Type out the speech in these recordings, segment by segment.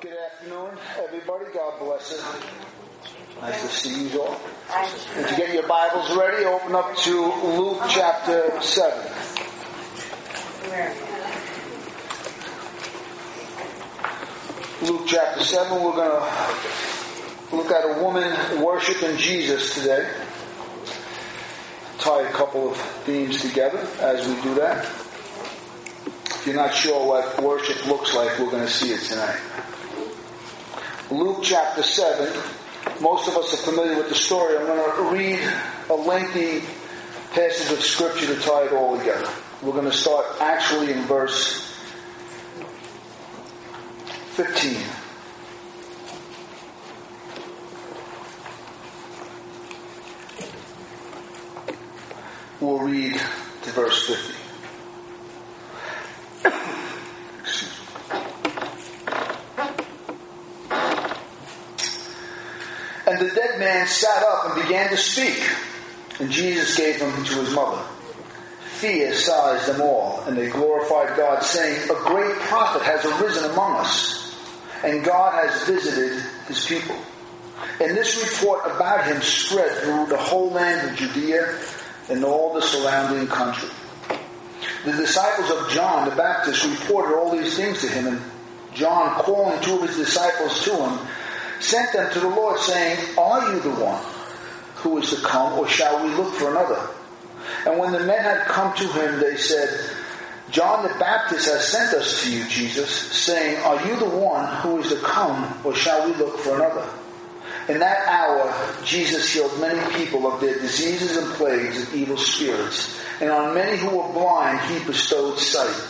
Good afternoon, everybody. God bless you. Nice to see you all. And to get your Bibles ready, open up to Luke chapter 7. Luke chapter 7, we're going to look at a woman worshiping Jesus today. Tie a couple of themes together as we do that. If you're not sure what worship looks like, we're going to see it tonight. Luke chapter 7. Most of us are familiar with the story. I'm going to read a lengthy passage of scripture to tie it all together. We're going to start actually in verse 15. We'll read to verse 50. And the dead man sat up and began to speak. And Jesus gave them to his mother. Fear seized them all, and they glorified God, saying, A great prophet has arisen among us, and God has visited his people. And this report about him spread through the whole land of Judea and all the surrounding country. The disciples of John the Baptist reported all these things to him, and John, calling two of his disciples to him, sent them to the Lord, saying, Are you the one who is to come, or shall we look for another? And when the men had come to him, they said, John the Baptist has sent us to you, Jesus, saying, Are you the one who is to come, or shall we look for another? In that hour, Jesus healed many people of their diseases and plagues and evil spirits, and on many who were blind he bestowed sight.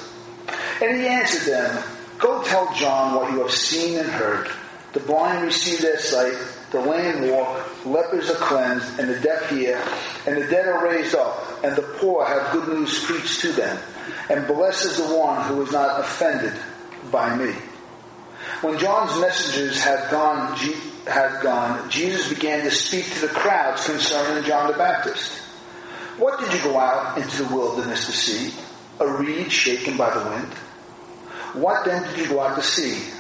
And he answered them, Go tell John what you have seen and heard. The blind receive their sight, the lame walk, lepers are cleansed, and the deaf hear, and the dead are raised up, and the poor have good news preached to them. And blessed is the one who is not offended by me. When John's messengers had gone, had gone, Jesus began to speak to the crowds concerning John the Baptist. What did you go out into the wilderness to see? A reed shaken by the wind? What then did you go out to see?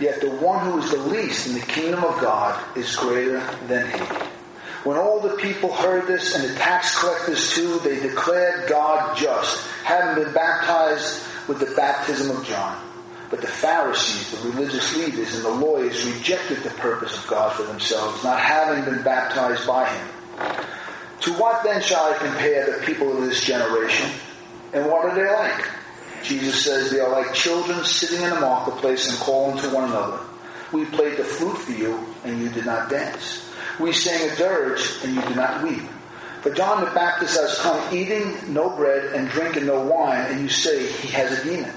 Yet the one who is the least in the kingdom of God is greater than he. When all the people heard this, and the tax collectors too, they declared God just, having been baptized with the baptism of John. But the Pharisees, the religious leaders, and the lawyers rejected the purpose of God for themselves, not having been baptized by him. To what then shall I compare the people of this generation? And what are they like? Jesus says they are like children sitting in a marketplace and calling to one another. We played the flute for you, and you did not dance. We sang a dirge, and you did not weep. For John the Baptist has come eating no bread and drinking no wine, and you say he has a demon.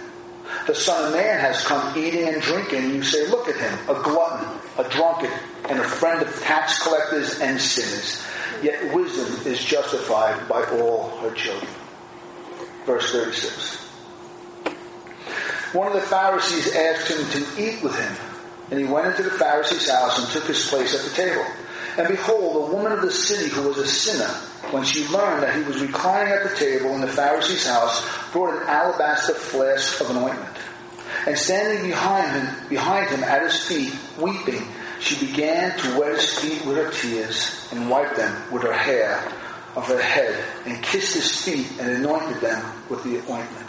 The Son of Man has come eating and drinking, and you say, Look at him, a glutton, a drunkard, and a friend of tax collectors and sinners. Yet wisdom is justified by all her children. Verse 36. One of the Pharisees asked him to eat with him, and he went into the Pharisee's house and took his place at the table. And behold, a woman of the city who was a sinner, when she learned that he was reclining at the table in the Pharisee's house, brought an alabaster flask of an ointment. And standing behind him, behind him at his feet, weeping, she began to wet his feet with her tears and wiped them with her hair of her head and kissed his feet and anointed them with the ointment.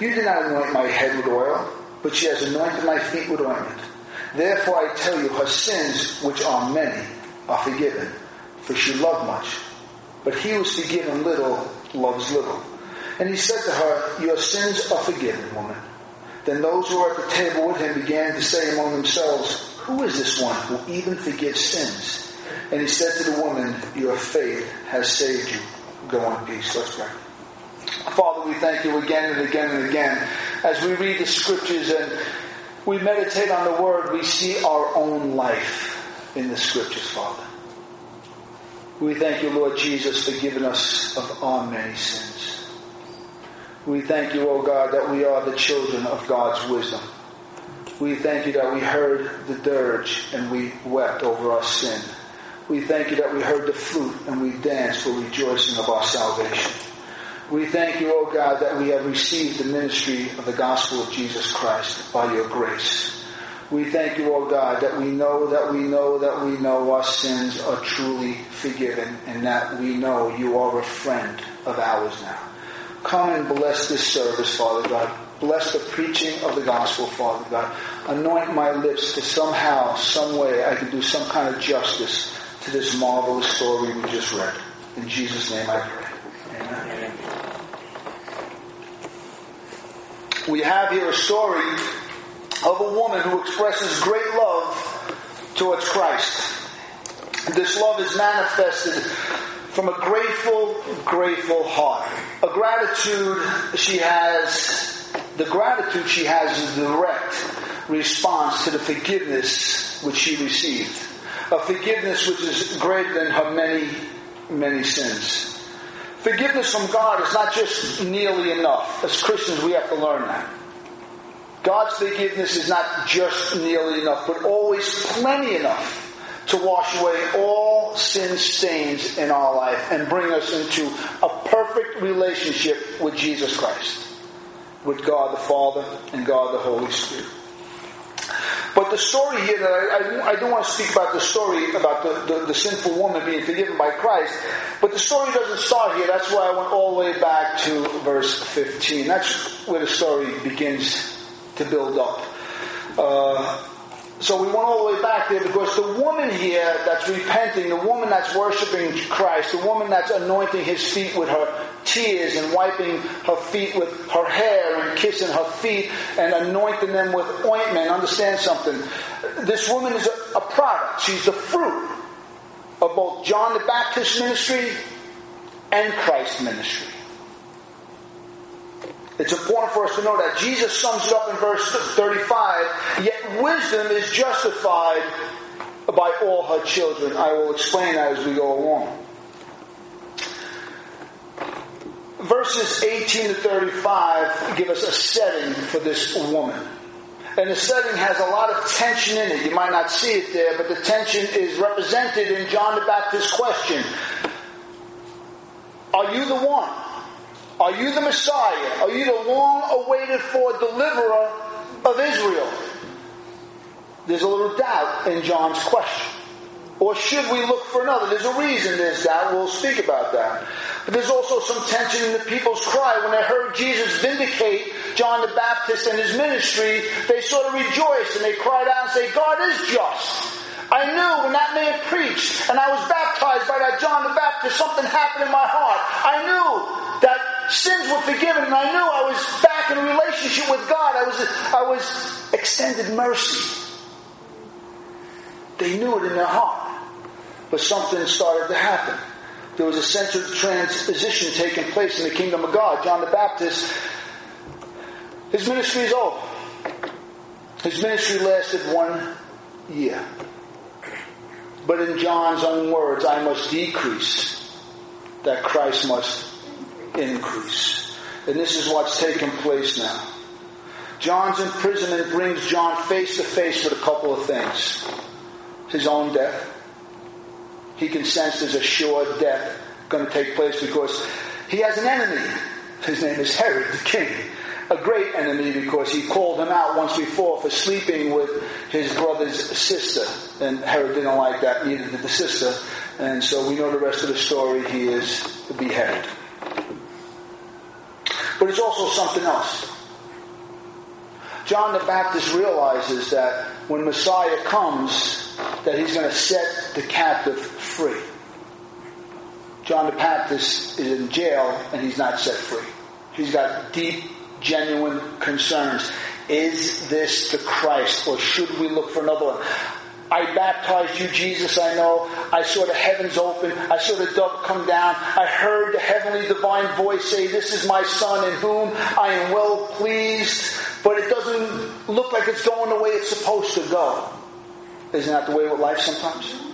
You did not anoint my head with oil, but she has anointed my feet with ointment. Therefore I tell you, her sins, which are many, are forgiven, for she loved much. But he who is forgiven little loves little. And he said to her, Your sins are forgiven, woman. Then those who were at the table with him began to say among themselves, Who is this one who even forgives sins? And he said to the woman, Your faith has saved you. Go in peace. Let's pray. Father, we thank you again and again and again as we read the scriptures and we meditate on the word, we see our own life in the scriptures, Father. We thank you, Lord Jesus, for giving us of our many sins. We thank you, O God, that we are the children of God's wisdom. We thank you that we heard the dirge and we wept over our sin. We thank you that we heard the flute and we danced for rejoicing of our salvation. We thank you, O God, that we have received the ministry of the gospel of Jesus Christ by your grace. We thank you, O God, that we know that we know that we know our sins are truly forgiven and that we know you are a friend of ours now. Come and bless this service, Father God. Bless the preaching of the gospel, Father God. Anoint my lips to somehow, some way, I can do some kind of justice to this marvelous story we just read. In Jesus' name I pray. We have here a story of a woman who expresses great love towards Christ. This love is manifested from a grateful, grateful heart. A gratitude she has, the gratitude she has is a direct response to the forgiveness which she received. A forgiveness which is greater than her many, many sins. Forgiveness from God is not just nearly enough. As Christians, we have to learn that. God's forgiveness is not just nearly enough, but always plenty enough to wash away all sin stains in our life and bring us into a perfect relationship with Jesus Christ, with God the Father and God the Holy Spirit. But the story here that I, I, I do want to speak about the story about the, the, the, sinful woman being forgiven by Christ. But the story doesn't start here. That's why I went all the way back to verse 15. That's where the story begins to build up. Uh, so we went all the way back there because the woman here that's repenting, the woman that's worshiping Christ, the woman that's anointing his feet with her tears and wiping her feet with her hair and kissing her feet and anointing them with ointment. Understand something. This woman is a, a product. She's the fruit of both John the Baptist ministry and Christ's ministry. It's important for us to know that Jesus sums it up in verse 35 yet wisdom is justified by all her children. I will explain that as we go along. Verses 18 to 35 give us a setting for this woman. And the setting has a lot of tension in it. You might not see it there, but the tension is represented in John the Baptist's question Are you the one? Are you the Messiah? Are you the long awaited for deliverer of Israel? There's a little doubt in John's question. Or should we look for another? There's a reason there's doubt. We'll speak about that. But there's also some tension in the people's cry. When they heard Jesus vindicate John the Baptist and his ministry, they sort of rejoiced and they cried out and say, God is just. I knew when that man preached and I was baptized by that John the Baptist, something happened in my heart. I knew that sins were forgiven, and I knew I was back in a relationship with God. I was, I was extended mercy. They knew it in their heart. But something started to happen. There was a sense of transition taking place in the kingdom of God. John the Baptist, his ministry is over. His ministry lasted one year. But in John's own words, I must decrease, that Christ must increase. And this is what's taking place now. John's imprisonment brings John face to face with a couple of things. his own death. He can sense there's a sure death going to take place because he has an enemy. His name is Herod the king. A great enemy because he called him out once before for sleeping with his brother's sister. And Herod didn't like that, neither did the sister. And so we know the rest of the story. He is beheaded. But it's also something else. John the Baptist realizes that when Messiah comes, that he's going to set the captive free. John the Baptist is in jail and he's not set free. He's got deep, genuine concerns. Is this the Christ or should we look for another one? I baptized you, Jesus, I know. I saw the heavens open. I saw the dove come down. I heard the heavenly divine voice say, This is my Son in whom I am well pleased. But it doesn't look like it's going the way it's supposed to go. Isn't that the way with life sometimes?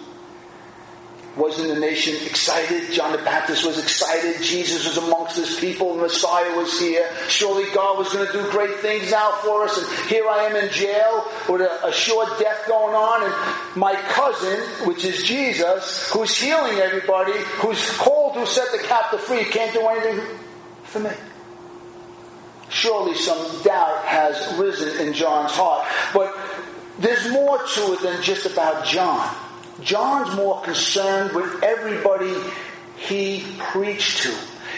Wasn't the nation excited? John the Baptist was excited. Jesus was amongst his people. The Messiah was here. Surely God was going to do great things now for us. And here I am in jail with a, a short death going on. And my cousin, which is Jesus, who's healing everybody, who's called to set the captive free, can't do anything for me. Surely some doubt has risen in John's heart. But there's more to it than just about John. John's more concerned with everybody he preached to.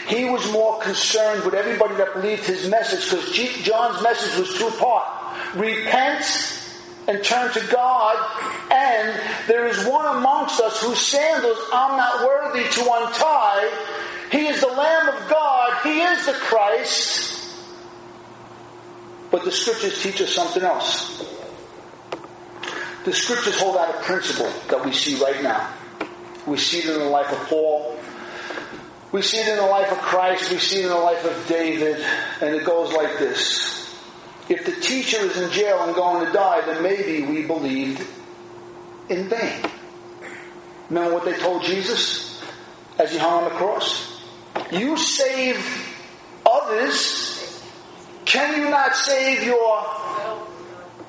He was more concerned with everybody that believed his message because John's message was two part. Repent and turn to God, and there is one amongst us whose sandals I'm not worthy to untie. He is the Lamb of God. He is the Christ. But the scriptures teach us something else the scriptures hold out a principle that we see right now. We see it in the life of Paul. We see it in the life of Christ. We see it in the life of David. And it goes like this. If the teacher is in jail and going to die, then maybe we believed in vain. Remember what they told Jesus as he hung on the cross? You saved others. Can you not save your.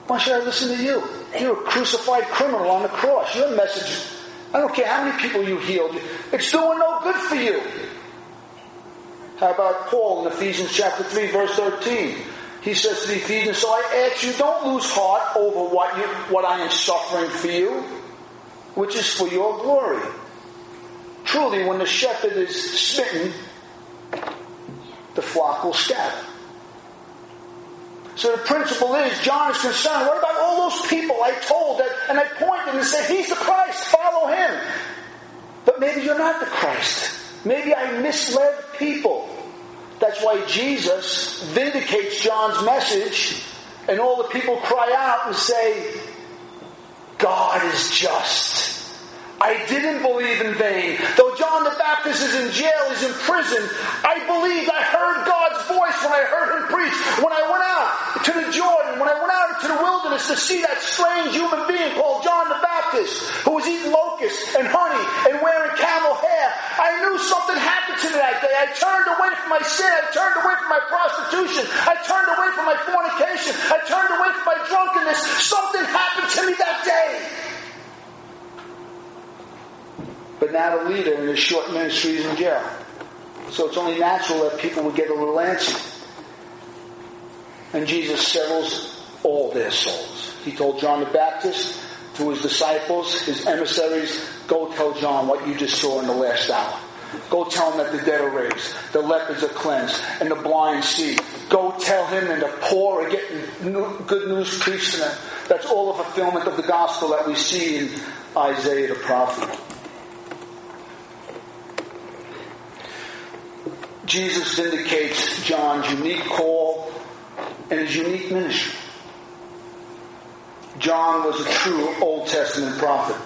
Why should I listen to you? You're a crucified criminal on the cross. Your message, I don't care how many people you healed, it's doing no good for you. How about Paul in Ephesians chapter 3, verse 13? He says to the Ephesians, So I ask you, don't lose heart over what, you, what I am suffering for you, which is for your glory. Truly, when the shepherd is smitten, the flock will scatter. So the principle is, John is concerned, what about all those people I told that, and I pointed and said, He's the Christ, follow him. But maybe you're not the Christ. Maybe I misled people. That's why Jesus vindicates John's message, and all the people cry out and say, God is just. I didn't believe in vain. Though John the Baptist is in jail, he's in prison, I believed, I heard God's voice when I heard him preach. When I went out to the Jordan, when I went out into the wilderness to see that strange human being called John the Baptist, who was eating locusts and honey and wearing camel hair, I knew something happened to me that day. I turned away from my sin. I turned away from my prostitution. I turned away from my fornication. I turned away from my drunkenness. Something happened to me that day but now the leader in his short ministries in jail. So it's only natural that people would get a little antsy. And Jesus settles all their souls. He told John the Baptist to his disciples, his emissaries, go tell John what you just saw in the last hour. Go tell him that the dead are raised, the lepers are cleansed, and the blind see. Go tell him and the poor are getting good news preached to them. That's all a fulfillment of the gospel that we see in Isaiah the prophet. Jesus vindicates John's unique call and his unique ministry. John was a true Old Testament prophet.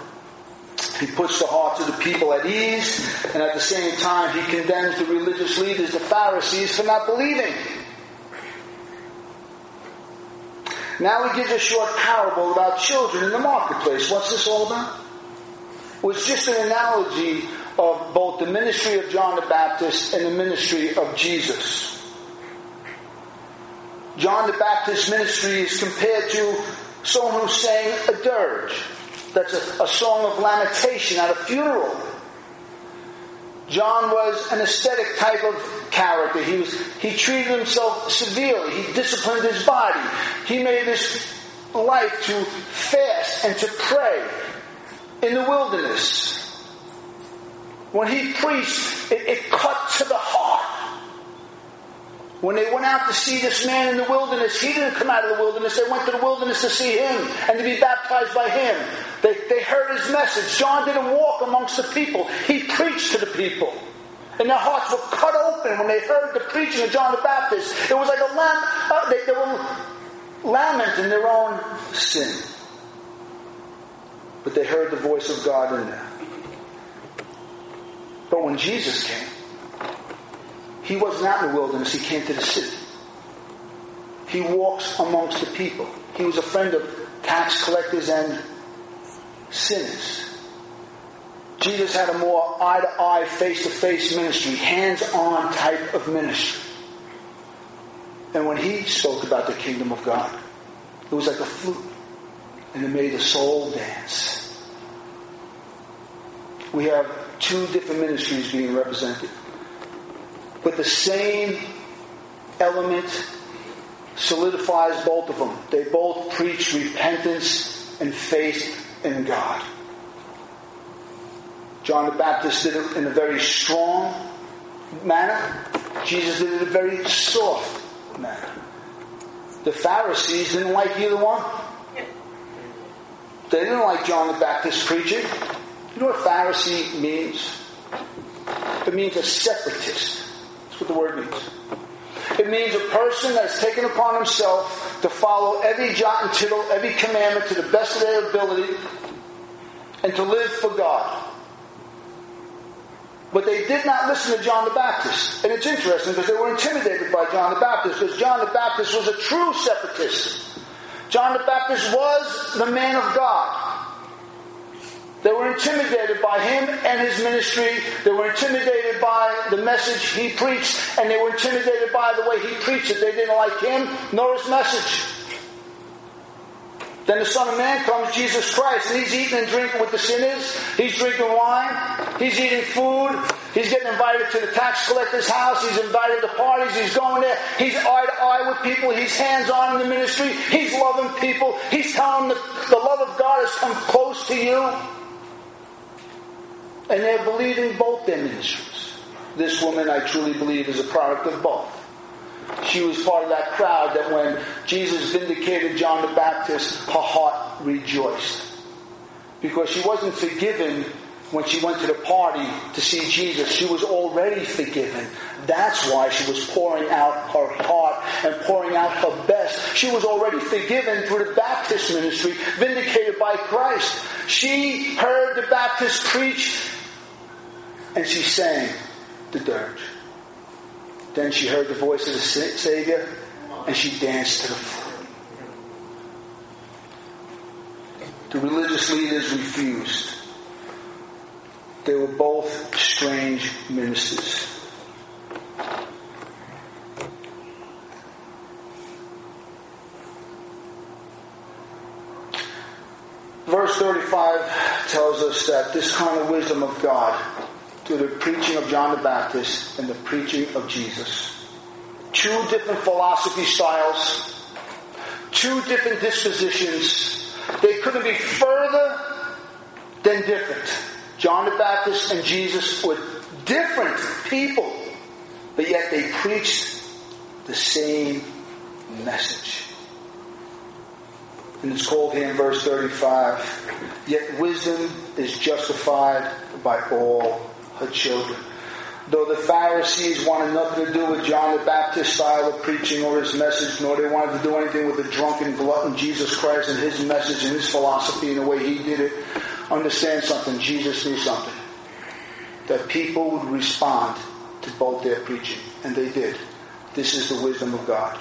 He puts the hearts of the people at ease, and at the same time, he condemns the religious leaders, the Pharisees, for not believing. Now he gives a short parable about children in the marketplace. What's this all about? Well, it's just an analogy of both the ministry of John the Baptist and the ministry of Jesus. John the Baptist's ministry is compared to someone who sang a dirge. that's a, a song of lamentation at a funeral. John was an ascetic type of character. He was he treated himself severely. He disciplined his body. He made his life to fast and to pray in the wilderness. When he preached, it, it cut to the heart. When they went out to see this man in the wilderness, he didn't come out of the wilderness. They went to the wilderness to see him and to be baptized by him. They, they heard his message. John didn't walk amongst the people, he preached to the people. And their hearts were cut open when they heard the preaching of John the Baptist. It was like a lamb, uh, they, they were lamenting their own sin. But they heard the voice of God in them. But when Jesus came, he wasn't out in the wilderness, he came to the city. He walks amongst the people. He was a friend of tax collectors and sinners. Jesus had a more eye to eye, face to face ministry, hands on type of ministry. And when he spoke about the kingdom of God, it was like a flute, and it made the soul dance. We have two different ministries being represented. But the same element solidifies both of them. They both preach repentance and faith in God. John the Baptist did it in a very strong manner. Jesus did it in a very soft manner. The Pharisees didn't like either one. They didn't like John the Baptist preaching. You know what Pharisee means? It means a separatist That's what the word means. It means a person that has taken upon himself to follow every jot and tittle, every commandment to the best of their ability, and to live for God. But they did not listen to John the Baptist. And it's interesting because they were intimidated by John the Baptist because John the Baptist was a true separatist. John the Baptist was the man of God. They were intimidated by him and his ministry. They were intimidated by the message he preached, and they were intimidated by the way he preached it. They didn't like him nor his message. Then the Son of Man comes, Jesus Christ, and he's eating and drinking with the sinners. He's drinking wine. He's eating food. He's getting invited to the tax collector's house. He's invited to parties. He's going there. He's eye to eye with people. He's hands on in the ministry. He's loving people. He's telling them the, the love of God has come close to you. And they're believing both their ministries. This woman, I truly believe, is a product of both. She was part of that crowd that when Jesus vindicated John the Baptist, her heart rejoiced. Because she wasn't forgiven when she went to the party to see Jesus. She was already forgiven. That's why she was pouring out her heart and pouring out her best. She was already forgiven through the Baptist ministry, vindicated by Christ. She heard the Baptist preach and she sang the dirge. Then she heard the voice of the Savior and she danced to the floor. The religious leaders refused. They were both strange ministers. Verse 35 tells us that this kind of wisdom of God to the preaching of John the Baptist and the preaching of Jesus. Two different philosophy styles, two different dispositions. They couldn't be further than different. John the Baptist and Jesus were different people, but yet they preached the same message. And it's called here in verse 35 Yet wisdom is justified by all her children. Though the Pharisees wanted nothing to do with John the Baptist's style of preaching or his message, nor they wanted to do anything with the drunken glutton Jesus Christ and his message and his philosophy and the way he did it, understand something. Jesus knew something. That people would respond to both their preaching. And they did. This is the wisdom of God.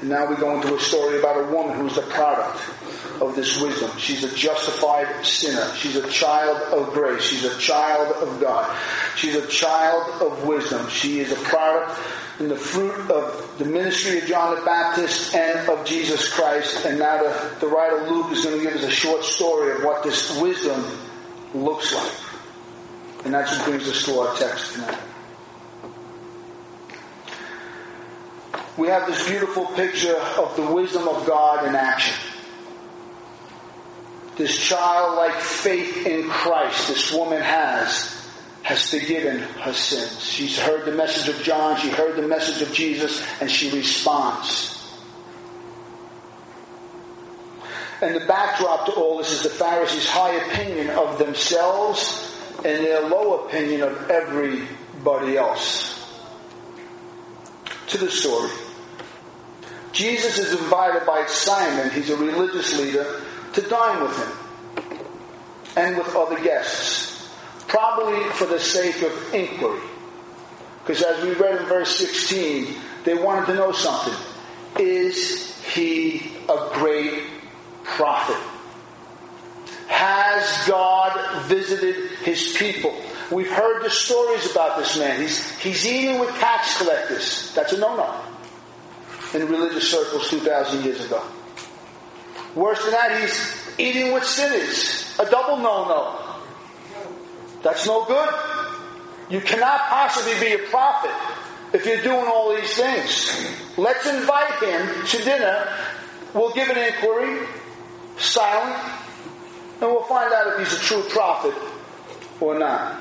And now we go into a story about a woman who's the product of this wisdom. She's a justified sinner. She's a child of grace. She's a child of God. She's a child of wisdom. She is a product and the fruit of the ministry of John the Baptist and of Jesus Christ. And now the, the writer Luke is going to give us a short story of what this wisdom looks like. And that's what brings us to our text tonight. We have this beautiful picture of the wisdom of God in action. This childlike faith in Christ this woman has has forgiven her sins. She's heard the message of John, she heard the message of Jesus, and she responds. And the backdrop to all this is the Pharisees' high opinion of themselves and their low opinion of everybody else. To the story. Jesus is invited by Simon, he's a religious leader, to dine with him and with other guests, probably for the sake of inquiry. Because as we read in verse 16, they wanted to know something. Is he a great prophet? Has God visited his people? We've heard the stories about this man. He's, he's eating with tax collectors. That's a no-no in religious circles 2,000 years ago. Worse than that, he's eating with sinners. A double no-no. That's no good. You cannot possibly be a prophet if you're doing all these things. Let's invite him to dinner. We'll give an inquiry, silent, and we'll find out if he's a true prophet or not.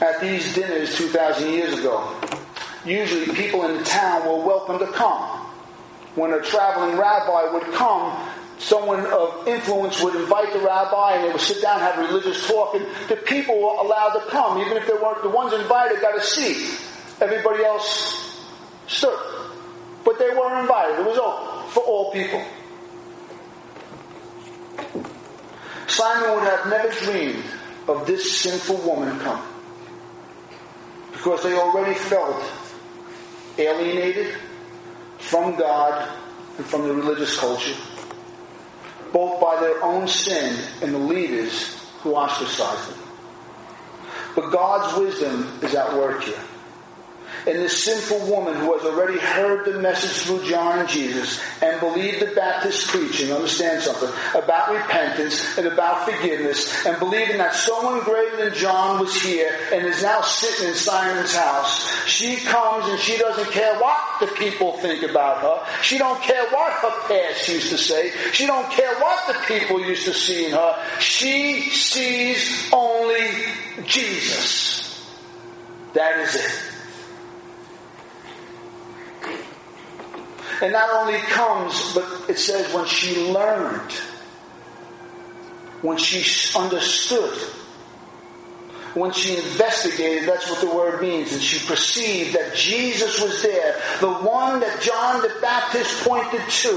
At these dinners 2,000 years ago. Usually people in the town were welcome to come. When a traveling rabbi would come, someone of influence would invite the rabbi and they would sit down and have religious talk and the people were allowed to come. Even if they weren't the ones invited got a seat. Everybody else stood. But they were invited. It was open for all people. Simon would have never dreamed of this sinful woman coming because they already felt alienated from God and from the religious culture, both by their own sin and the leaders who ostracized them. But God's wisdom is at work here and this sinful woman who has already heard the message through John and Jesus and believed the Baptist preaching, understand something, about repentance and about forgiveness and believing that someone greater than John was here and is now sitting in Simon's house. She comes and she doesn't care what the people think about her. She don't care what her past used to say. She don't care what the people used to see in her. She sees only Jesus. That is it. And not only comes, but it says when she learned, when she understood, when she investigated, that's what the word means, and she perceived that Jesus was there, the one that John the Baptist pointed to,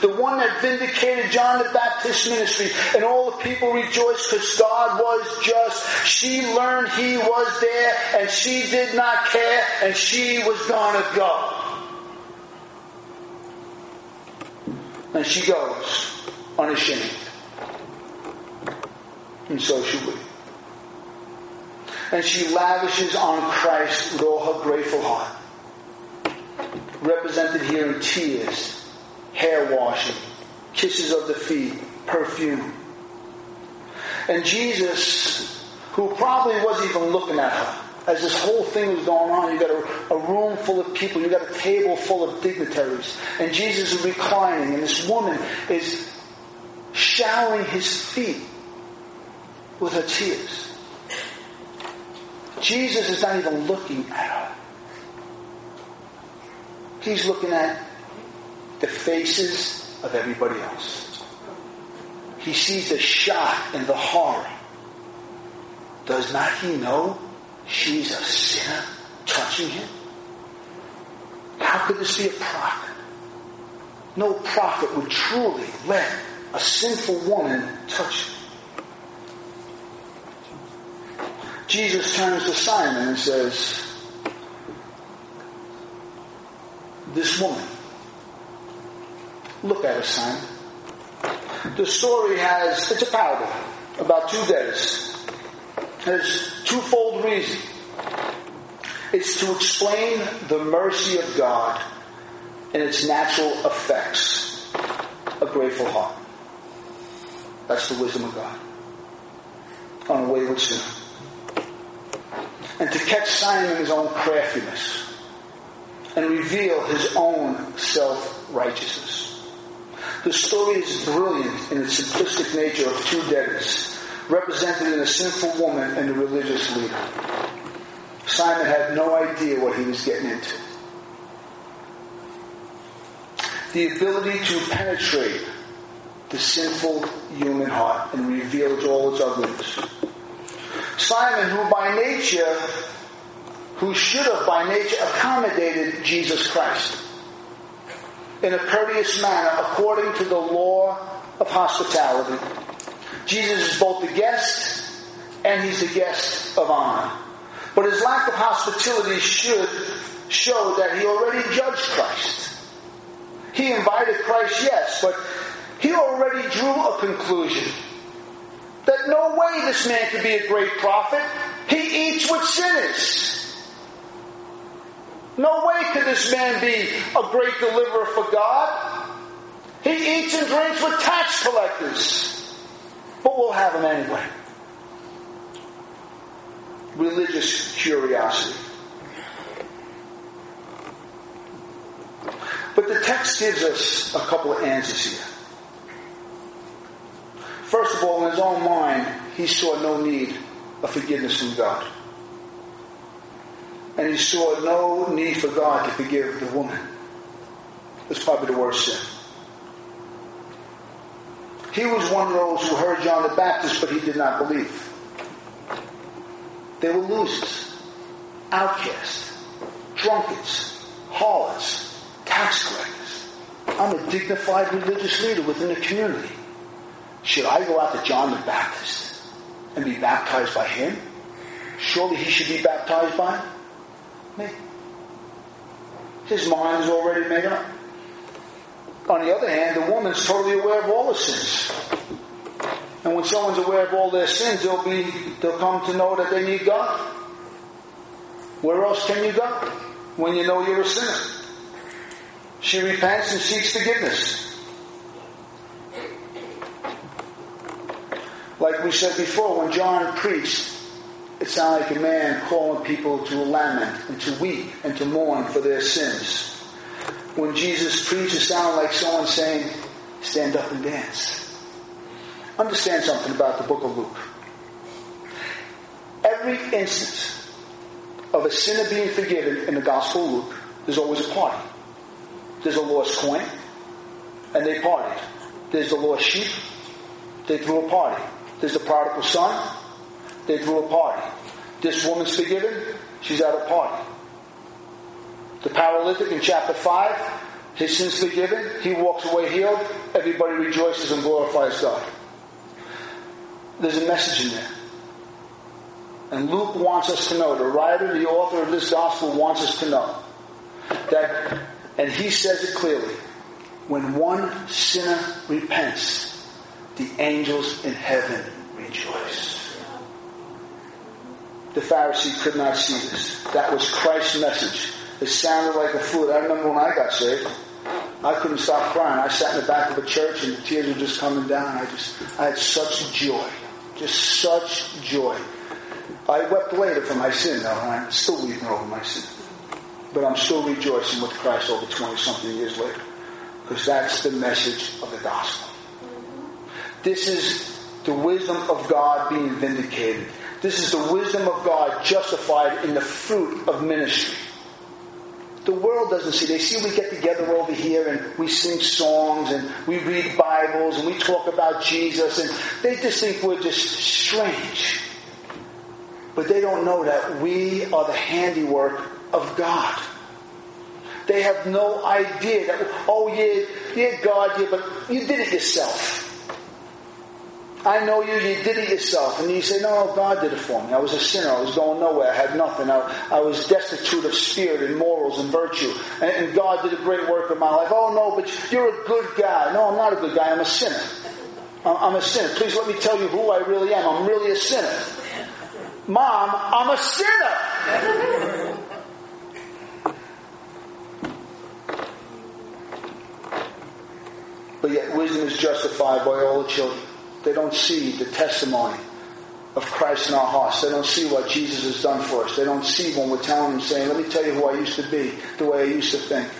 the one that vindicated John the Baptist's ministry, and all the people rejoiced because God was just. She learned he was there, and she did not care, and she was gonna go. And she goes unashamed. And so should we. And she lavishes on Christ with all her grateful heart. Represented here in tears, hair washing, kisses of the feet, perfume. And Jesus, who probably wasn't even looking at her, as this whole thing was going on, you got a, a, room full of people, you got a table full of dignitaries, and Jesus is reclining, and this woman is showering his feet with her tears. Jesus is not even looking at her. He's looking at the faces of everybody else. He sees the shock and the horror. Does not he know she's a sinner touching him? How could this be a prophet? No prophet would truly let a sinful woman touch him. Jesus turns to Simon and says, this woman. Look at her, Simon. The story has, it's a parable about two days. There's twofold reason. It's to explain the mercy of God and its natural effects. A grateful heart. That's the wisdom of God on a wayward sinner. And to catch Simon in his own craftiness and reveal his own self-righteousness. The story is brilliant in its simplistic nature of two debtors, represented in a sinful woman and a religious leader. Simon had no idea what he was getting into. The ability to penetrate the sinful human heart and reveal all its ugliness. Simon, who by nature, who should have by nature accommodated Jesus Christ in a courteous manner according to the law of hospitality. Jesus is both the guest and he's the guest of honor. But his lack of hospitality should show that he already judged Christ. He invited Christ, yes, but he already drew a conclusion that no way this man could be a great prophet. He eats with sinners. No way could this man be a great deliverer for God. He eats and drinks with tax collectors. But we'll have them anyway. Religious curiosity. But the text gives us a couple of answers here. First of all, in his own mind, he saw no need of forgiveness from God. And he saw no need for God to forgive the woman. It's probably the worst sin. He was one of those who heard John the Baptist, but he did not believe. They were losers, outcasts, drunkards, harlots, tax collectors. I'm a dignified religious leader within the community. Should I go out to John the Baptist and be baptized by him? Surely he should be baptized by me. His mind is already made up. On the other hand, the woman's totally aware of all the sins. And when someone's aware of all their sins, they'll be they'll come to know that they need God. Where else can you go when you know you're a sinner? She repents and seeks forgiveness. Like we said before, when John preached, it sounded like a man calling people to lament and to weep and to mourn for their sins. When Jesus preached, it sounded like someone saying, stand up and dance. Understand something about the book of Luke. Every instance of a sinner being forgiven in the Gospel of Luke, there's always a party. There's a lost coin, and they partied. There's the lost sheep, they threw a party. There's the prodigal son. They threw a party. This woman's forgiven. She's at a party. The paralytic in chapter 5, his sins forgiven. He walks away healed. Everybody rejoices and glorifies God. There's a message in there. And Luke wants us to know, the writer, the author of this gospel wants us to know that, and he says it clearly, when one sinner repents, the angels in heaven rejoice. The Pharisee could not see this. That was Christ's message. It sounded like a flute. I remember when I got saved. I couldn't stop crying. I sat in the back of a church and the tears were just coming down. I just, I had such joy. Just such joy. I wept later for my sin, though, and I'm still weeping over my sin. But I'm still rejoicing with Christ over 20 something years later. Because that's the message of the gospel. This is the wisdom of God being vindicated. This is the wisdom of God justified in the fruit of ministry. The world doesn't see. They see we get together over here and we sing songs and we read Bibles and we talk about Jesus and they just think we're just strange. But they don't know that we are the handiwork of God. They have no idea that, oh yeah, yeah, God, yeah, but you did it yourself. I know you, you did it yourself. And you say, no, God did it for me. I was a sinner. I was going nowhere. I had nothing. I, I was destitute of spirit and morals and virtue. And, and God did a great work in my life. Oh, no, but you're a good guy. No, I'm not a good guy. I'm a sinner. I'm a sinner. Please let me tell you who I really am. I'm really a sinner. Mom, I'm a sinner. But yet wisdom is justified by all the children. They don't see the testimony of Christ in our hearts. They don't see what Jesus has done for us. They don't see when we're telling them, saying, let me tell you who I used to be, the way I used to think.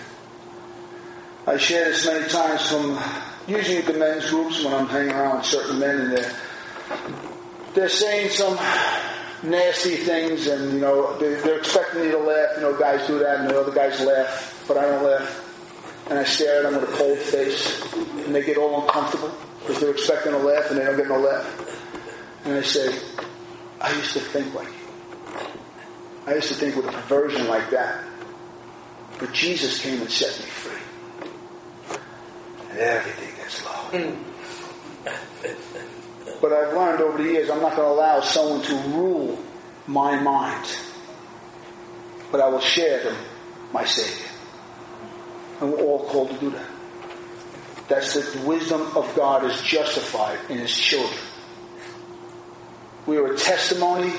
I share this many times from usually the men's groups when I'm hanging around with certain men and they're, they're saying some nasty things and, you know, they're, they're expecting me to laugh. You know, guys do that and the other guys laugh, but I don't laugh and I stare at them with a cold face, and they get all uncomfortable because they're expecting a laugh and they don't get no laugh. And I say, I used to think like you. I used to think with a perversion like that. But Jesus came and set me free. And everything gets low. but I've learned over the years I'm not going to allow someone to rule my mind. But I will share them my Savior. And we're all called to do that. That's that the wisdom of God is justified in His children. We are a testimony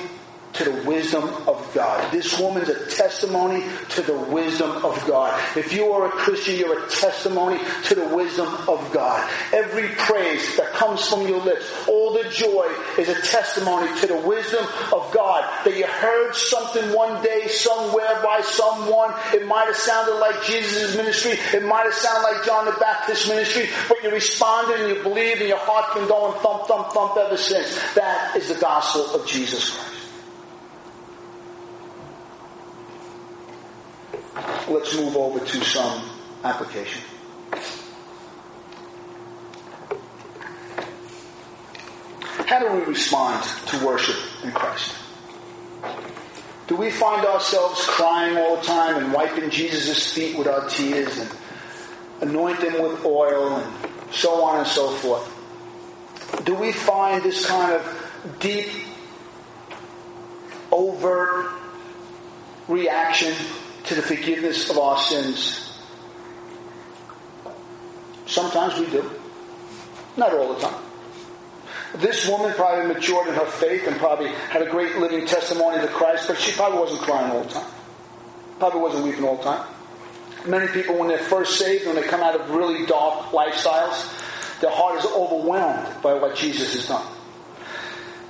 to the wisdom of God. This woman's a testimony to the wisdom of God. If you are a Christian, you're a testimony to the wisdom of God. Every praise that comes from your lips, all the joy is a testimony to the wisdom of God. That you heard something one day somewhere by someone. It might have sounded like Jesus' ministry. It might have sounded like John the Baptist's ministry. But you responded and you believed and your heart can go and thump, thump, thump ever since. That is the gospel of Jesus Christ. Let's move over to some application. How do we respond to worship in Christ? Do we find ourselves crying all the time and wiping Jesus' feet with our tears and anointing with oil and so on and so forth? Do we find this kind of deep, overt reaction to the forgiveness of our sins? Sometimes we do. Not all the time. This woman probably matured in her faith and probably had a great living testimony to Christ, but she probably wasn't crying all the time. Probably wasn't weeping all the time. Many people, when they're first saved, when they come out of really dark lifestyles, their heart is overwhelmed by what Jesus has done.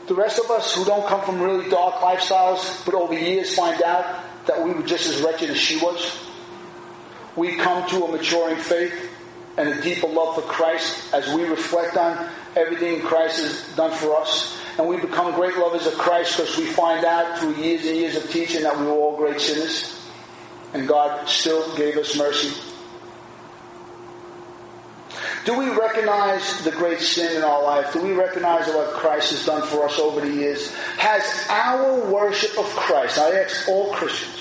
The rest of us who don't come from really dark lifestyles, but over years find out that we were just as wretched as she was. We come to a maturing faith and a deeper love for Christ as we reflect on everything Christ has done for us. And we become great lovers of Christ because we find out through years and years of teaching that we were all great sinners. And God still gave us mercy. Do we recognize the great sin in our life? Do we recognize what Christ has done for us over the years? Has our worship of Christ, I ask all Christians,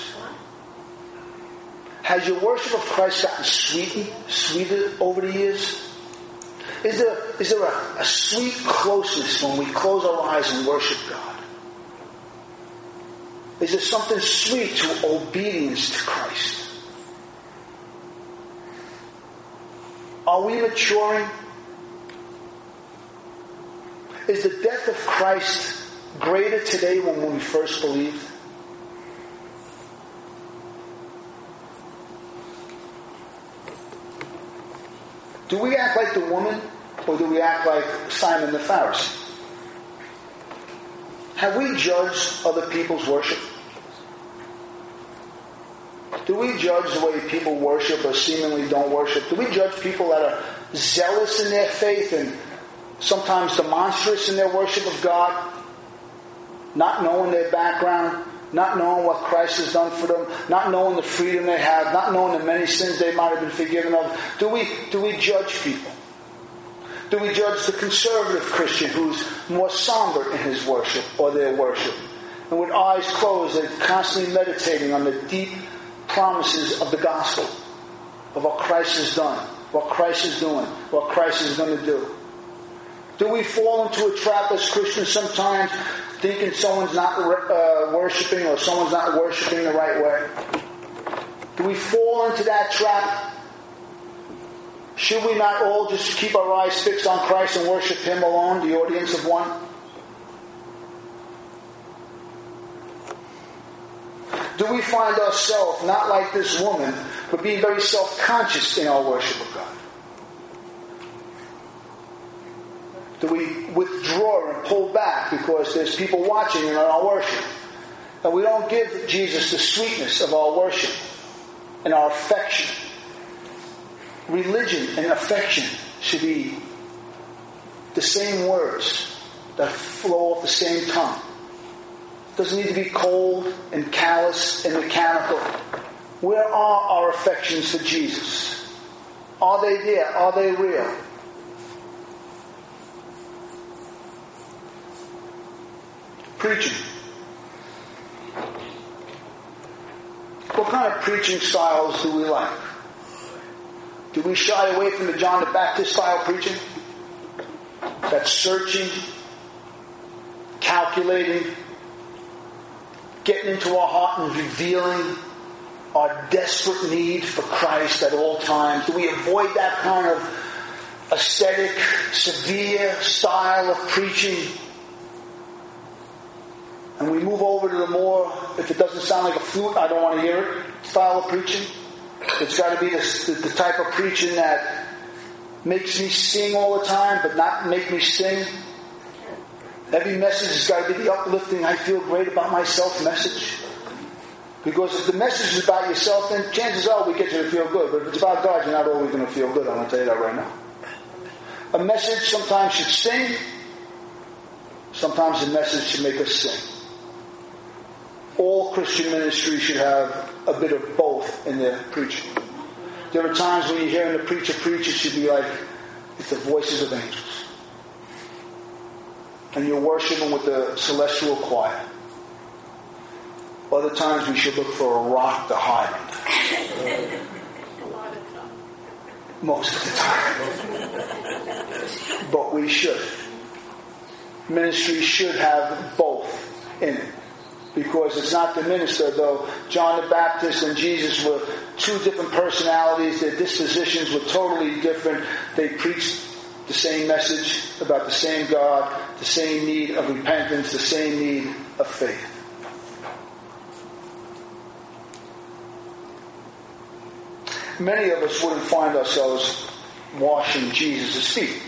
has your worship of Christ gotten sweeter over the years? Is there, is there a, a sweet closeness when we close our eyes and worship God? Is there something sweet to obedience to Christ? Are we maturing? Is the death of Christ greater today than when we first believed? Do we act like the woman or do we act like Simon the Pharisee? Have we judged other people's worship? Do we judge the way people worship or seemingly don't worship? Do we judge people that are zealous in their faith and sometimes demonstrous in their worship of God, not knowing their background, not knowing what Christ has done for them, not knowing the freedom they have, not knowing the many sins they might have been forgiven of. Do we, do we judge people? Do we judge the conservative Christian who's more somber in his worship or their worship? And with eyes closed, they're constantly meditating on the deep promises of the gospel, of what Christ has done, what Christ is doing, what Christ is going to do. Do we fall into a trap as Christians sometimes thinking someone's not uh, worshiping or someone's not worshiping the right way? Do we fall into that trap? Should we not all just keep our eyes fixed on Christ and worship Him alone, the audience of one? Do we find ourselves not like this woman, but being very self conscious in our worship of God? Do we withdraw and pull back because there's people watching in our worship? And we don't give Jesus the sweetness of our worship and our affection. Religion and affection should be the same words that flow off the same tongue. It doesn't need to be cold and callous and mechanical. Where are our affections for Jesus? Are they there? Are they real? Preaching. What kind of preaching styles do we like? Do we shy away from the John the Baptist style preaching? That searching, calculating, getting into our heart and revealing our desperate need for Christ at all times? Do we avoid that kind of ascetic, severe style of preaching? And we move over to the more, if it doesn't sound like a flute, I don't want to hear it, style of preaching. It's got to be the, the, type of preaching that makes me sing all the time, but not make me sing. Every message has got to be the uplifting, I feel great about myself message. Because if the message is about yourself, then chances are we get you to feel good. But if it's about God, you're not always going to feel good. I'm going to tell you that right now. A message sometimes should sing. Sometimes a message should make us sing all Christian ministry should have a bit of both in their preaching. There are times when you're hearing the preacher preach, it should be like it's the voices of angels. And you're worshiping with the celestial choir. Other times we should look for a rock to hide under. Most of the time. but we should. Ministry should have both in it because it's not the minister, though John the Baptist and Jesus were two different personalities, their dispositions were totally different. They preached the same message about the same God, the same need of repentance, the same need of faith. Many of us wouldn't find ourselves washing Jesus' feet.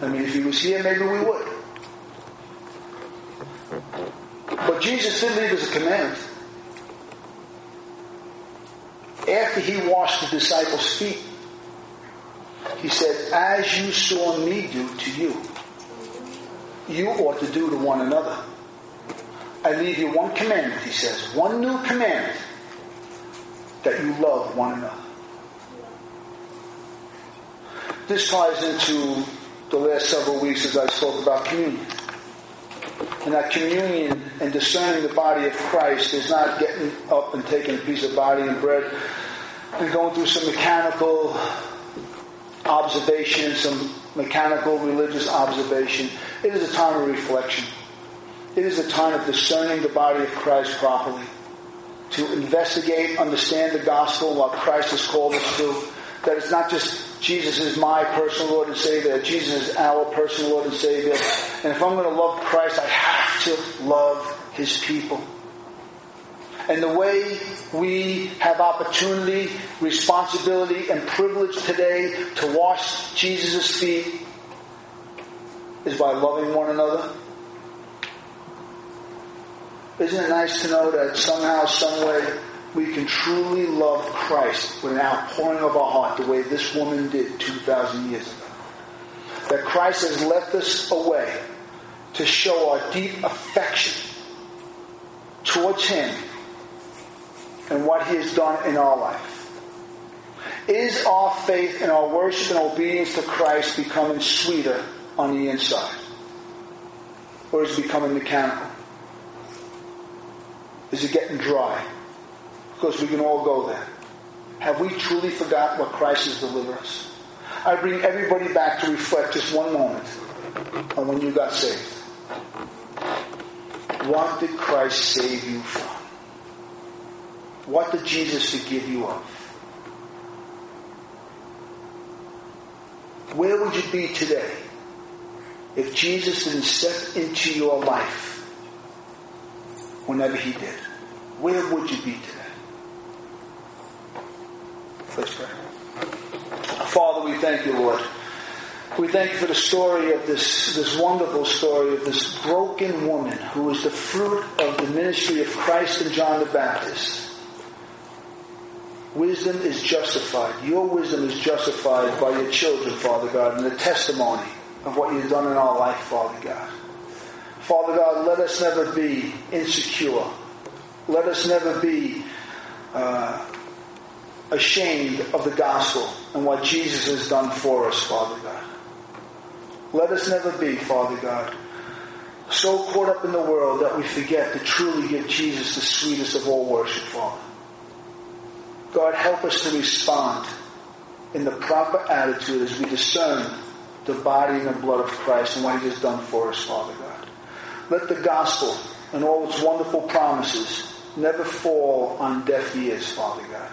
I mean, if he was here, maybe we would. But Jesus didn't leave us a command. After he washed the disciples' feet, he said, As you saw me do to you, you ought to do to one another. I leave you one commandment, he says, one new commandment that you love one another. This ties into the last several weeks as I spoke about communion. And that communion and discerning the body of Christ is not getting up and taking a piece of body and bread and going through some mechanical observation, some mechanical religious observation. It is a time of reflection. It is a time of discerning the body of Christ properly. To investigate, understand the gospel, what Christ has called us to. That it's not just Jesus is my personal Lord and Savior. Jesus is our personal Lord and Savior. And if I'm going to love Christ, I have to love His people. And the way we have opportunity, responsibility, and privilege today to wash Jesus' feet is by loving one another. Isn't it nice to know that somehow, some way, we can truly love Christ with an outpouring of our heart the way this woman did 2,000 years ago. That Christ has left us a way to show our deep affection towards Him and what He has done in our life. Is our faith and our worship and obedience to Christ becoming sweeter on the inside? Or is it becoming mechanical? Is it getting dry? Because we can all go there. Have we truly forgot what Christ has delivered us? I bring everybody back to reflect just one moment and when you got saved? What did Christ save you from? What did Jesus forgive you of? Where would you be today if Jesus didn't step into your life whenever he did? Where would you be today? Let's pray. Father, we thank you, Lord. We thank you for the story of this, this wonderful story of this broken woman who is the fruit of the ministry of Christ and John the Baptist. Wisdom is justified. Your wisdom is justified by your children, Father God, and the testimony of what you've done in our life, Father God. Father God, let us never be insecure. Let us never be uh, ashamed of the gospel and what Jesus has done for us, Father God. Let us never be, Father God, so caught up in the world that we forget to truly give Jesus the sweetest of all worship, Father. God, help us to respond in the proper attitude as we discern the body and the blood of Christ and what He has done for us, Father God. Let the gospel and all its wonderful promises never fall on deaf ears, Father God.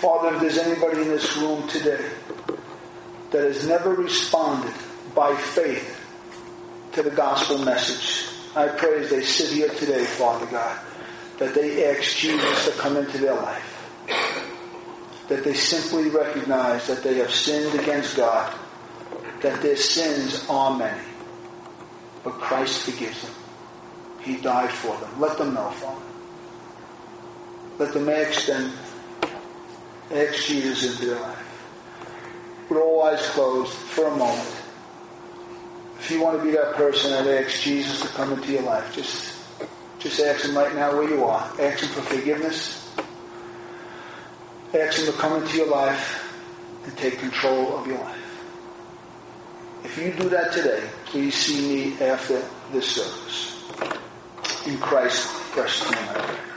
Father, if there's anybody in this room today that has never responded by faith to the gospel message, I pray as they sit here today, Father God, that they ask Jesus to come into their life that they simply recognize that they have sinned against God, that their sins are many, but Christ forgives them. He died for them. Let them know, Father. Let them ask them, ask Jesus into their life. With all eyes closed for a moment. If you want to be that person that asks Jesus to come into your life, just just ask him right now where you are. Ask him for forgiveness. Ask Him to come into your life and take control of your life. If you do that today, please see me after this service. In Christ's precious name.